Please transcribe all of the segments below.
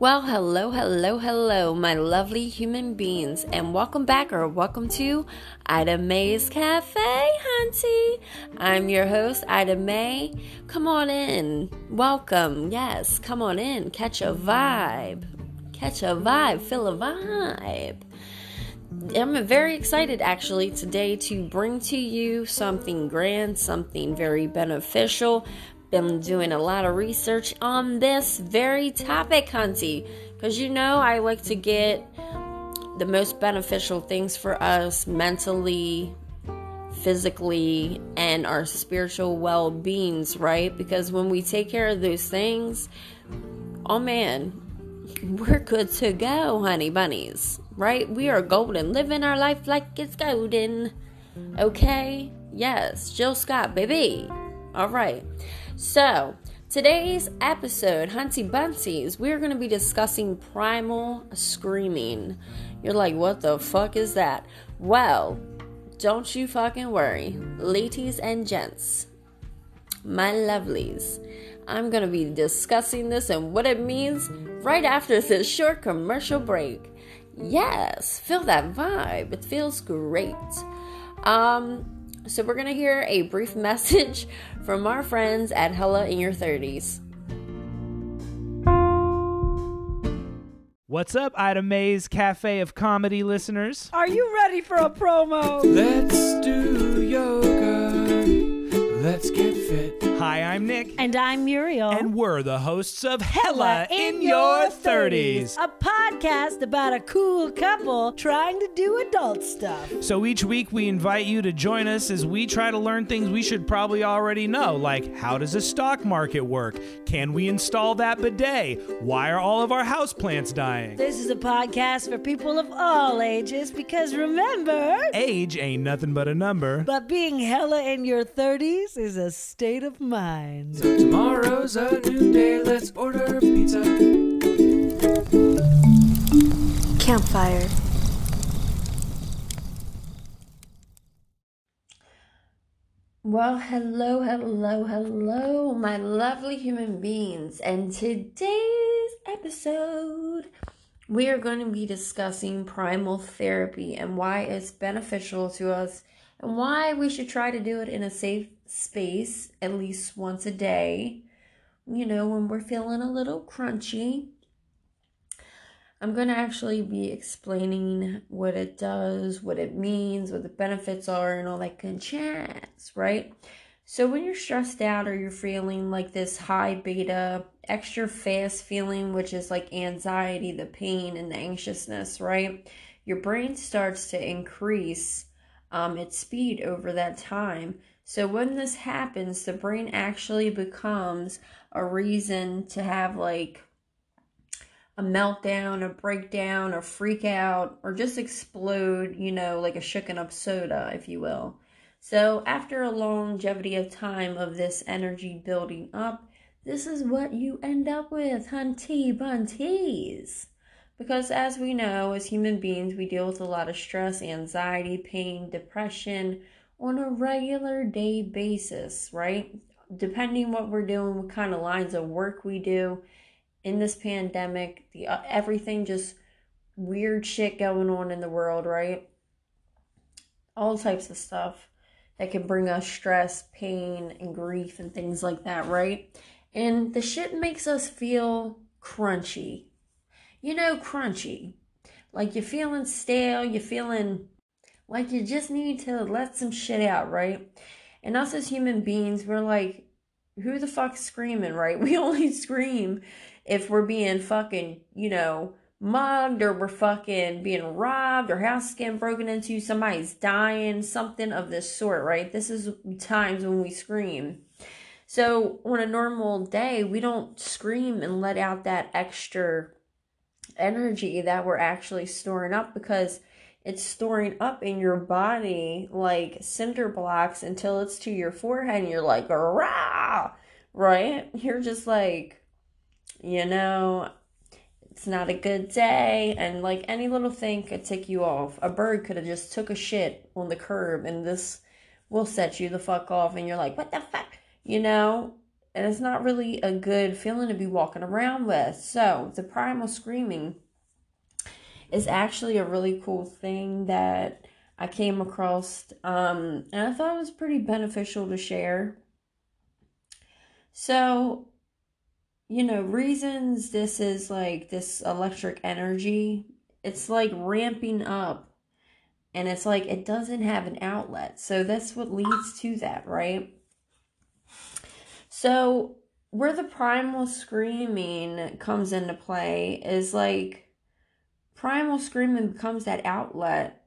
Well, hello, hello, hello, my lovely human beings, and welcome back or welcome to Ida May's Cafe, Hunty. I'm your host, Ida May. Come on in, welcome. Yes, come on in, catch a vibe, catch a vibe, feel a vibe. I'm very excited actually today to bring to you something grand, something very beneficial, been doing a lot of research on this very topic, Hunty, because you know I like to get the most beneficial things for us mentally, physically, and our spiritual well beings, right? Because when we take care of those things, oh man, we're good to go, honey bunnies, right? We are golden, living our life like it's golden, okay? Yes, Jill Scott, baby. All right. So, today's episode, Hunty Bunties, we're going to be discussing primal screaming. You're like, what the fuck is that? Well, don't you fucking worry, ladies and gents, my lovelies. I'm going to be discussing this and what it means right after this short commercial break. Yes, feel that vibe. It feels great. Um, so, we're going to hear a brief message from our friends at Hella in Your 30s. What's up, Ida May's Cafe of Comedy listeners? Are you ready for a promo? Let's do yoga. Let's get fit. Hi, I'm Nick. And I'm Muriel. And we're the hosts of Hella in, Your 30s. A podcast about a cool couple trying to do adult stuff. So each week we invite you to join us as we try to learn things we should probably already know, like how does a stock market work? Can we install that bidet? Why are all of our houseplants dying? This is a podcast for people of all ages because remember, Age ain't nothing but a number. but being hella in your 30s is a state of mind. So tomorrow's a new day. Let's order pizza. Campfire. Well, hello, hello, hello, my lovely human beings. And today's episode, we are going to be discussing primal therapy and why it's beneficial to us and why we should try to do it in a safe space at least once a day. You know, when we're feeling a little crunchy. I'm going to actually be explaining what it does, what it means, what the benefits are, and all that good chats, right? So, when you're stressed out or you're feeling like this high beta, extra fast feeling, which is like anxiety, the pain, and the anxiousness, right? Your brain starts to increase um, its speed over that time. So, when this happens, the brain actually becomes a reason to have like a meltdown, a breakdown, or freak out, or just explode, you know, like a shooken up soda, if you will. So, after a longevity of time of this energy building up, this is what you end up with, hunty bunties. Because as we know, as human beings, we deal with a lot of stress, anxiety, pain, depression on a regular day basis, right? Depending what we're doing, what kind of lines of work we do in this pandemic, the uh, everything just weird shit going on in the world, right? All types of stuff that can bring us stress, pain, and grief and things like that, right? And the shit makes us feel crunchy. You know, crunchy. Like you're feeling stale, you're feeling like you just need to let some shit out, right? And us as human beings, we're like, who the fuck's screaming, right? We only scream if we're being fucking, you know, mugged or we're fucking being robbed or house getting broken into, somebody's dying, something of this sort, right? This is times when we scream. So on a normal day, we don't scream and let out that extra energy that we're actually storing up because it's storing up in your body like cinder blocks until it's to your forehead and you're like, rah, right? You're just like, you know, it's not a good day and like any little thing could tick you off. A bird could have just took a shit on the curb and this will set you the fuck off and you're like, what the fuck? You know, and it's not really a good feeling to be walking around with. So, the primal screaming is actually a really cool thing that I came across, um, and I thought it was pretty beneficial to share. So, you know, reasons this is like this electric energy, it's like ramping up, and it's like it doesn't have an outlet. So, that's what leads to that, right? So, where the primal screaming comes into play is like primal screaming becomes that outlet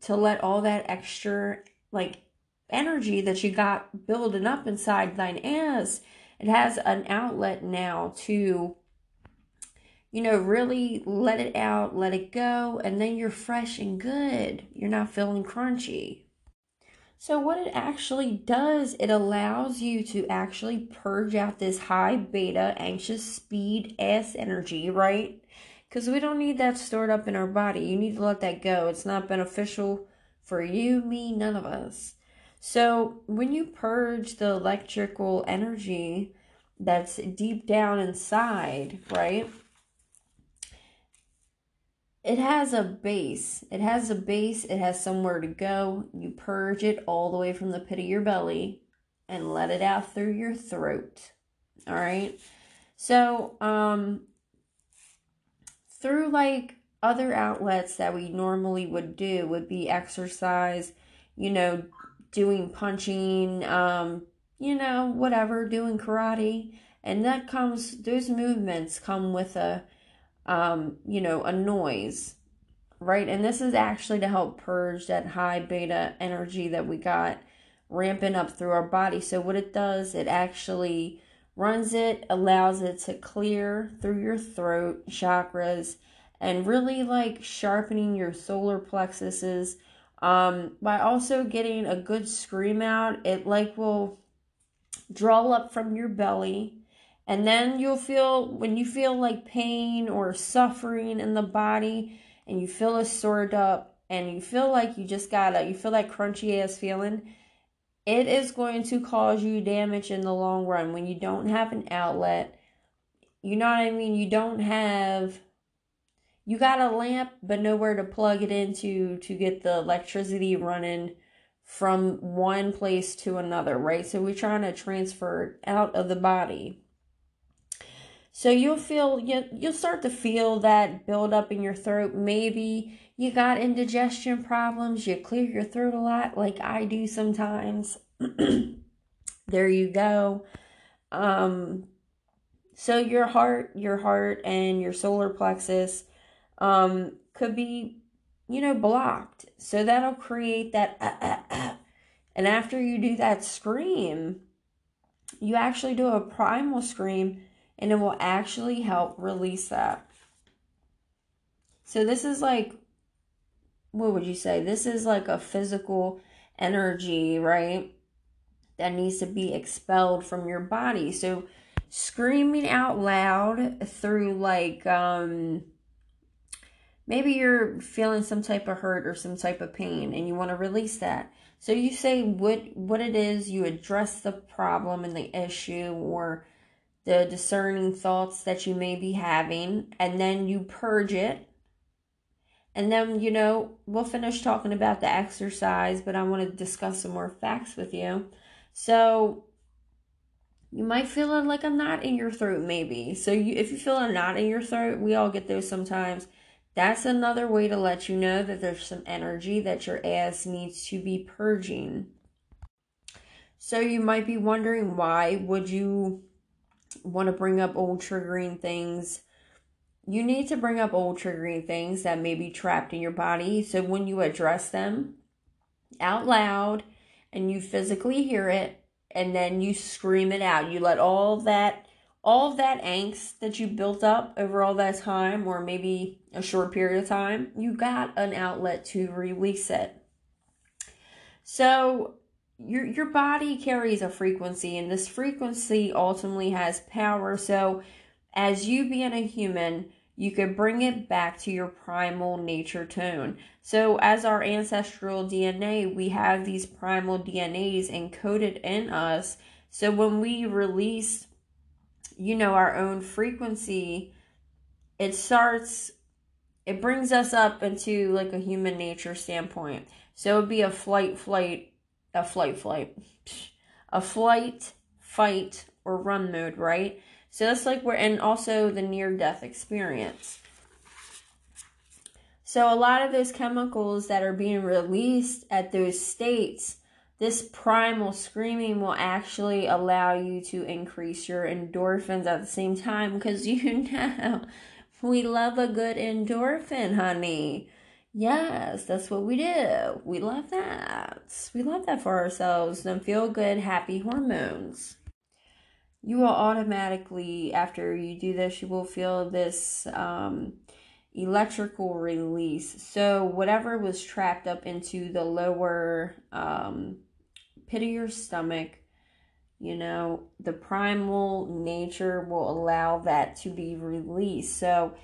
to let all that extra like energy that you got building up inside thine ass it has an outlet now to you know really let it out let it go and then you're fresh and good you're not feeling crunchy so what it actually does it allows you to actually purge out this high beta anxious speed ass energy right because we don't need that stored up in our body. You need to let that go. It's not beneficial for you, me, none of us. So, when you purge the electrical energy that's deep down inside, right? It has a base. It has a base. It has somewhere to go. You purge it all the way from the pit of your belly and let it out through your throat. All right. So, um, through like other outlets that we normally would do would be exercise, you know, doing punching, um, you know, whatever, doing karate. And that comes, those movements come with a, um, you know, a noise, right? And this is actually to help purge that high beta energy that we got ramping up through our body. So, what it does, it actually runs it, allows it to clear through your throat chakras, and really like sharpening your solar plexuses. Um, by also getting a good scream out, it like will draw up from your belly. And then you'll feel, when you feel like pain or suffering in the body, and you feel it stored up, and you feel like you just gotta, you feel that crunchy ass feeling, it is going to cause you damage in the long run when you don't have an outlet. You know what I mean? You don't have you got a lamp but nowhere to plug it into to get the electricity running from one place to another, right? So we're trying to transfer it out of the body. So you'll feel you you'll start to feel that build up in your throat. Maybe you got indigestion problems, you clear your throat a lot like I do sometimes. there you go. Um so your heart, your heart and your solar plexus um could be you know blocked. So that'll create that uh, uh, uh. and after you do that scream, you actually do a primal scream and it will actually help release that. So this is like what would you say? This is like a physical energy, right? That needs to be expelled from your body. So screaming out loud through like um maybe you're feeling some type of hurt or some type of pain and you want to release that. So you say what what it is, you address the problem and the issue or the discerning thoughts that you may be having and then you purge it and then, you know, we'll finish talking about the exercise, but I want to discuss some more facts with you. So, you might feel like a knot in your throat, maybe. So, you, if you feel a knot in your throat, we all get those sometimes. That's another way to let you know that there's some energy that your ass needs to be purging. So, you might be wondering why would you want to bring up old triggering things you need to bring up old triggering things that may be trapped in your body. So when you address them out loud and you physically hear it and then you scream it out, you let all that all that angst that you built up over all that time or maybe a short period of time, you got an outlet to release it. So your your body carries a frequency and this frequency ultimately has power. So as you being a human, you could bring it back to your primal nature tone. So, as our ancestral DNA, we have these primal DNAs encoded in us So when we release, you know, our own frequency, it starts, it brings us up into like a human nature standpoint. So it would be a flight, flight, a flight, flight, a flight, fight, or run mode, right? So that's like where, and also the near death experience. So a lot of those chemicals that are being released at those states, this primal screaming will actually allow you to increase your endorphins at the same time because you know we love a good endorphin, honey. Yes, that's what we do. We love that. We love that for ourselves. Them feel good, happy hormones. You will automatically, after you do this, you will feel this um, electrical release. So, whatever was trapped up into the lower um, pit of your stomach, you know, the primal nature will allow that to be released. So,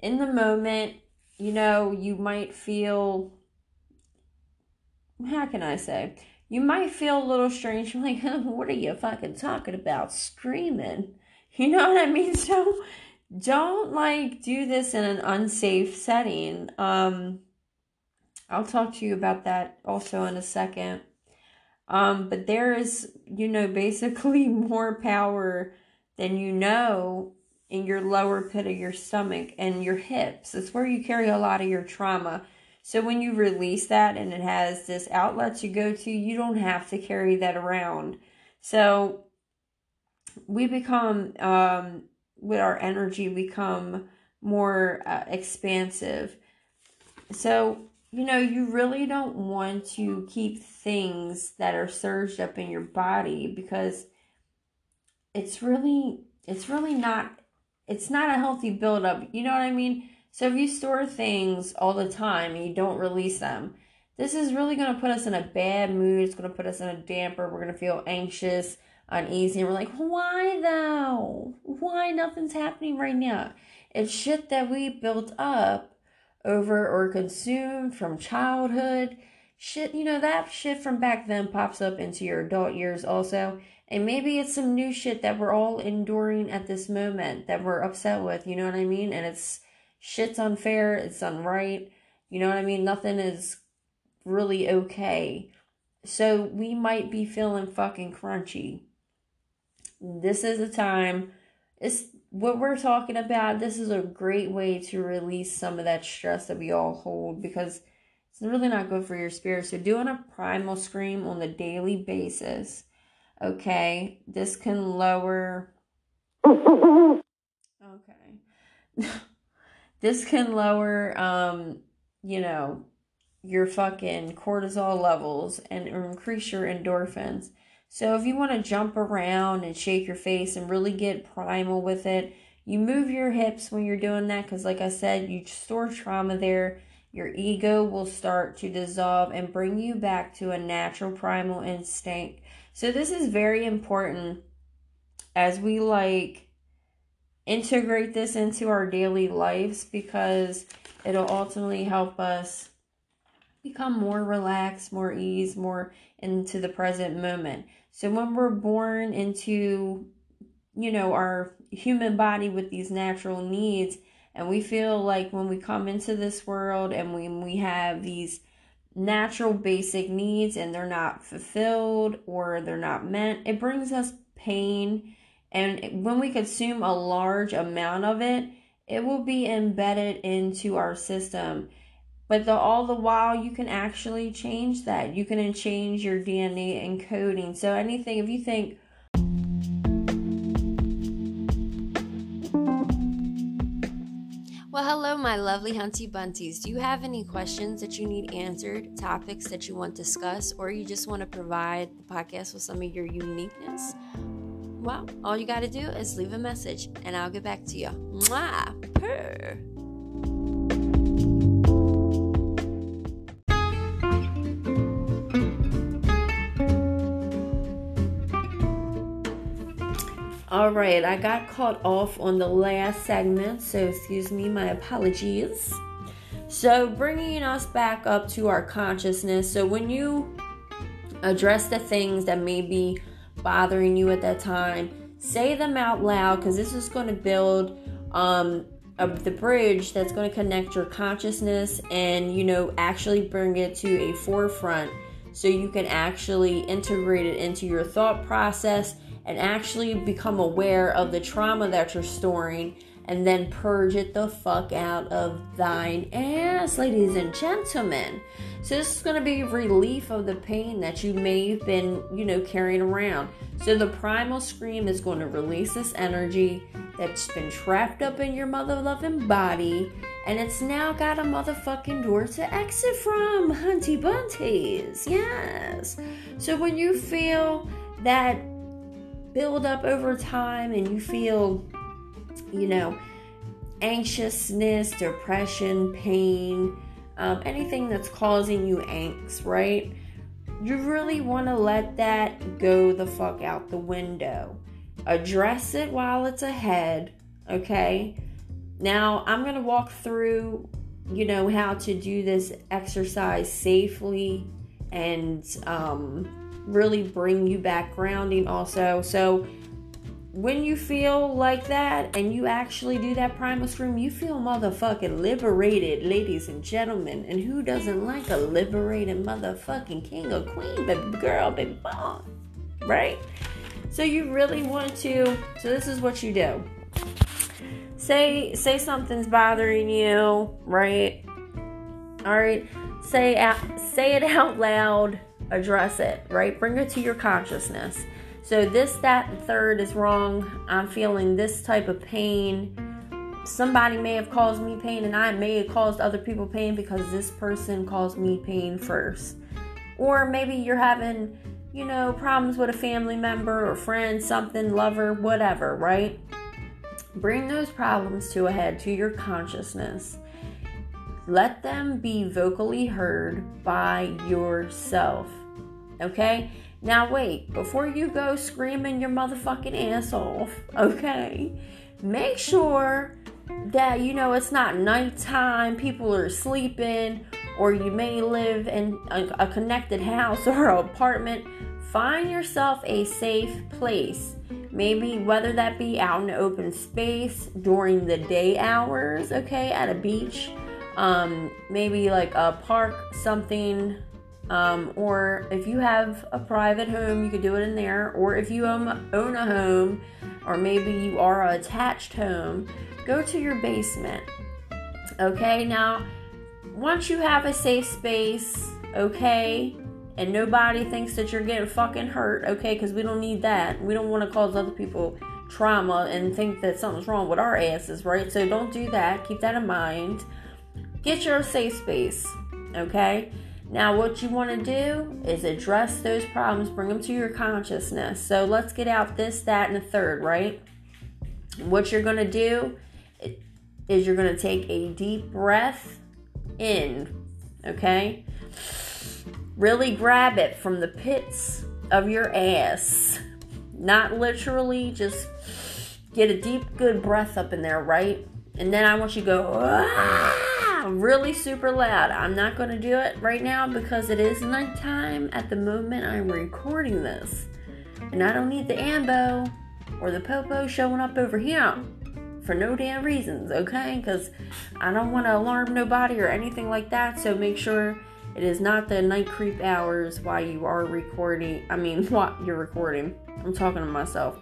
in the moment, you know, you might feel, how can I say? You might feel a little strange, like, what are you fucking talking about? Screaming. You know what I mean? So, don't like do this in an unsafe setting. Um, I'll talk to you about that also in a second. Um, but there is, you know, basically more power than you know in your lower pit of your stomach and your hips. It's where you carry a lot of your trauma. So when you release that and it has this outlet to go to, you don't have to carry that around. So we become um, with our energy become more uh, expansive. So, you know, you really don't want to keep things that are surged up in your body because it's really it's really not it's not a healthy buildup. You know what I mean? So if you store things all the time and you don't release them, this is really going to put us in a bad mood. It's going to put us in a damper. We're going to feel anxious uneasy and we're like, why though? Why nothing's happening right now? It's shit that we built up over or consumed from childhood. Shit, you know, that shit from back then pops up into your adult years also. And maybe it's some new shit that we're all enduring at this moment that we're upset with, you know what I mean? And it's shit's unfair, it's unright, you know what I mean? Nothing is really okay. So we might be feeling fucking crunchy this is a time it's what we're talking about this is a great way to release some of that stress that we all hold because it's really not good for your spirit. So doing a primal scream on the daily basis okay this can lower okay this can lower um you know your fucking cortisol levels and increase your endorphins so if you want to jump around and shake your face and really get primal with it, you move your hips when you're doing that because, like I said, you store trauma there. Your ego will start to dissolve and bring you back to a natural primal instinct. So this is very important as we like integrate this into our daily lives because it'll ultimately help us become more relaxed, more ease, more into the present moment. So when we're born into, you know, our human body with these natural needs, and we feel like when we come into this world and when we have these natural basic needs and they're not fulfilled or they're not met, it brings us pain. And when we consume a large amount of it, it will be embedded into our system. But the, all the while, you can actually change that. You can change your DNA encoding. So anything, if you think, Well, hello, my lovely Hunty Bunties. Do you have any questions that you need answered, topics that you want discussed, or you just want to provide the podcast with some of your uniqueness? Well, all you got to do is leave a message and I'll get back to you. Mwah! Purr! All right, I got caught off on the last segment, so excuse me, my apologies. So, bringing us back up to our consciousness. So, when you address the things that may be bothering you at that time. Say them out loud because this is going to build um, a, the bridge that's going to connect your consciousness and, you know, actually bring it to a forefront so you can actually integrate it into your thought process and actually become aware of the trauma that you're storing and then purge it the fuck out of thine ass, ladies and gentlemen. So this is going to be relief of the pain that you may have been, you know, carrying around. So the primal scream is going to release this energy that's been trapped up in your mother loving body, and it's now got a motherfucking door to exit from, hunty bunties. Yes. So when you feel that build up over time and you feel you know, anxiousness, depression, pain, um, anything that's causing you angst, right? You really want to let that go the fuck out the window. Address it while it's ahead, okay? Now, I'm going to walk through, you know, how to do this exercise safely and um, really bring you back grounding also. So, when you feel like that and you actually do that primal scream, you feel motherfucking liberated, ladies and gentlemen. And who doesn't like a liberated motherfucking king or queen, baby girl, baby boy, right? So you really want to. So this is what you do. Say say something's bothering you, right? All right. Say out, say it out loud. Address it, right? Bring it to your consciousness so, this, that, and third is wrong. I'm feeling this type of pain. Somebody may have caused me pain, and I may have caused other people pain because this person caused me pain first. Or maybe you're having, you know, problems with a family member or friend, something, lover, whatever, right? Bring those problems to a head, to your consciousness. Let them be vocally heard by yourself. Okay? Now, wait, before you go screaming your motherfucking ass off, okay, make sure that you know it's not nighttime, people are sleeping, or you may live in a, connected house or apartment. Find yourself a safe place. Maybe whether that be out in open space during the day hours, okay, at a beach, um, maybe like a park, something um, or if you have a private home, you could do it in there. Or if you own, own a home, or maybe you are a attached home, go to your basement. Okay, now once you have a safe space, okay, and nobody thinks that you're getting fucking hurt, okay, because we don't need that. We don't want to cause other people trauma and think that something's wrong with our asses, right? So don't do that. Keep that in mind. Get your safe space, okay? Now, what you want to do is address those problems, bring them to your consciousness. So, let's get out this, that, and the third, right? What you're going to do is you're going to take a deep breath in, okay? Really grab it from the pits of your ass. Not literally, just get a deep, good breath up in there, right? And then I want you to go, ah! Really super loud. I'm not going to do it right now because it is nighttime at the moment I'm recording this. And I don't need the ambo or the popo showing up over here for no damn reasons, okay? Because I don't want to alarm nobody or anything like that. So make sure it is not the night creep hours while you are recording. I mean, while you're recording. I'm talking to myself.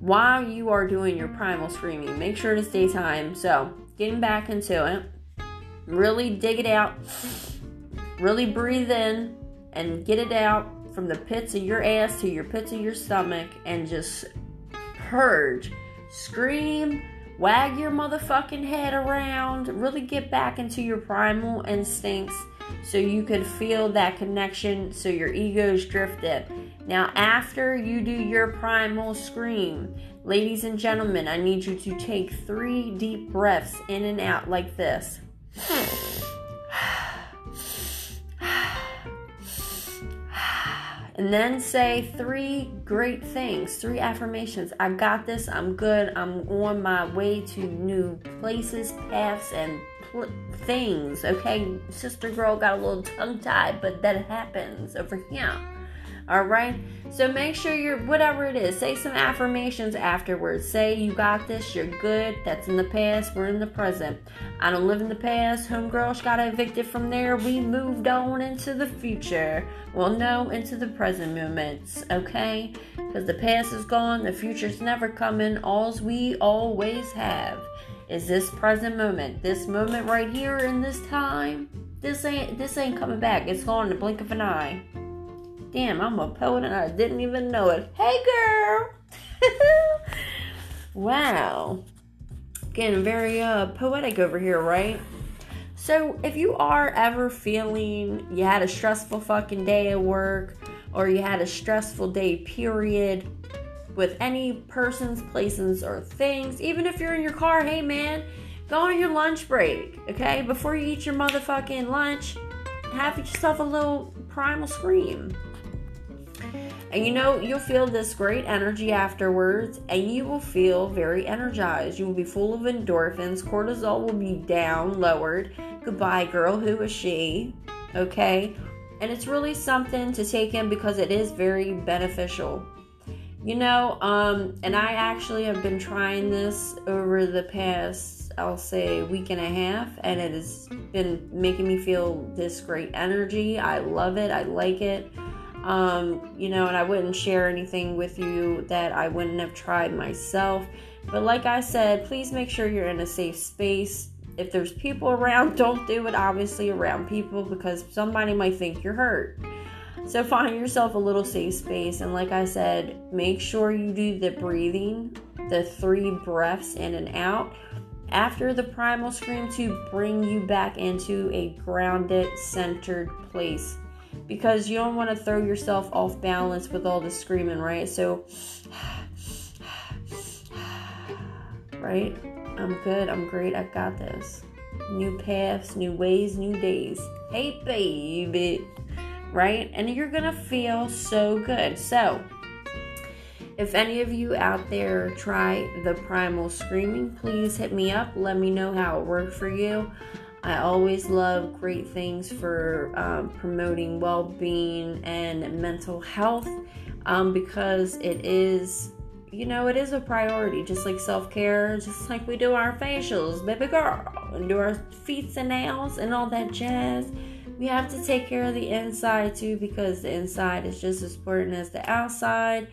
While you are doing your primal screaming, make sure it is daytime. So, getting back into it. Really dig it out. Really breathe in and get it out from the pits of your ass to your pits of your stomach and just purge. Scream, wag your motherfucking head around, really get back into your primal instincts so you can feel that connection so your ego's drifted. Now, after you do your primal scream, ladies and gentlemen, I need you to take three deep breaths in and out like this. And then say three great things, three affirmations. I got this. I'm good. I'm on my way to new places, paths, and pl- things. Okay, sister girl got a little tongue tied, but that happens over here. All right. So make sure you're, whatever it is, say some affirmations afterwards. Say, you got this, you're good. That's in the past, we're in the present. I don't live in the past. Homegirl she got evicted from there. We moved on into the future. Well, no, into the present moments, okay? Because the past is gone, the future's never coming. Alls we always have is this present moment. This moment right here in this time. This ain't this ain't coming back. It's gone in the blink of an eye. Damn, I'm a poet and I didn't even know it. Hey, girl. wow. Getting very uh, poetic over here, right? So, if you are ever feeling you had a stressful fucking day at work or you had a stressful day, period, with any persons, places, or things, even if you're in your car, hey man, go on your lunch break, okay? Before you eat your motherfucking lunch, have yourself a little primal scream. And you know, you'll feel this great energy afterwards, and you will feel very energized. You will be full of endorphins. Cortisol will be down, lowered. Goodbye, girl. Who is she? Okay? And it's really something to take in because it is very beneficial. You know, um, and I actually have been trying this over the past, I'll say, week and a half, and it has been making me feel this great energy. I love it. I like it. Um, you know, and I wouldn't share anything with you that I wouldn't have tried myself. But like I said, please make sure you're in a safe space. If there's people around, don't do it obviously around people because somebody might think you're hurt. So find yourself a little safe space. And like I said, make sure you do the breathing, the three breaths in and out after the primal scream to bring you back into a grounded, centered place because you don't want to throw yourself off balance with all the screaming, right? So, right? I'm good. I'm great. I got this. New paths, new ways, new days. Hey, baby. Right? And you're going to feel so good. So, if any of you out there try the primal screaming, please hit me up. Let me know how it worked for you. I always love great things for um, promoting well being and mental health um, because it is, you know, it is a priority, just like self care, just like we do our facials, baby girl, and do our feet and nails and all that jazz. We have to take care of the inside too because the inside is just as important as the outside.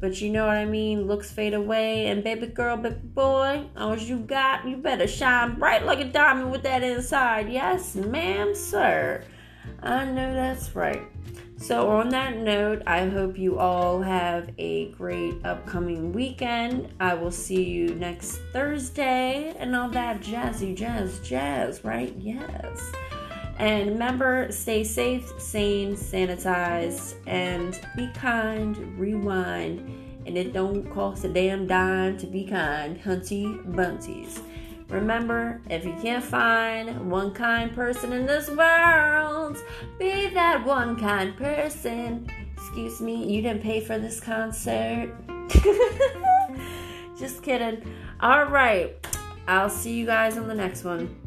But you know what I mean? Looks fade away, and baby girl, baby boy, all you got, you better shine bright like a diamond with that inside. Yes, ma'am, sir. I know that's right. So, on that note, I hope you all have a great upcoming weekend. I will see you next Thursday and all that jazzy jazz jazz, right? Yes. And remember, stay safe, sane, sanitize, and be kind, rewind. And it don't cost a damn dime to be kind, hunty bunties. Remember, if you can't find one kind person in this world, be that one kind person. Excuse me, you didn't pay for this concert. Just kidding. All right. I'll see you guys on the next one.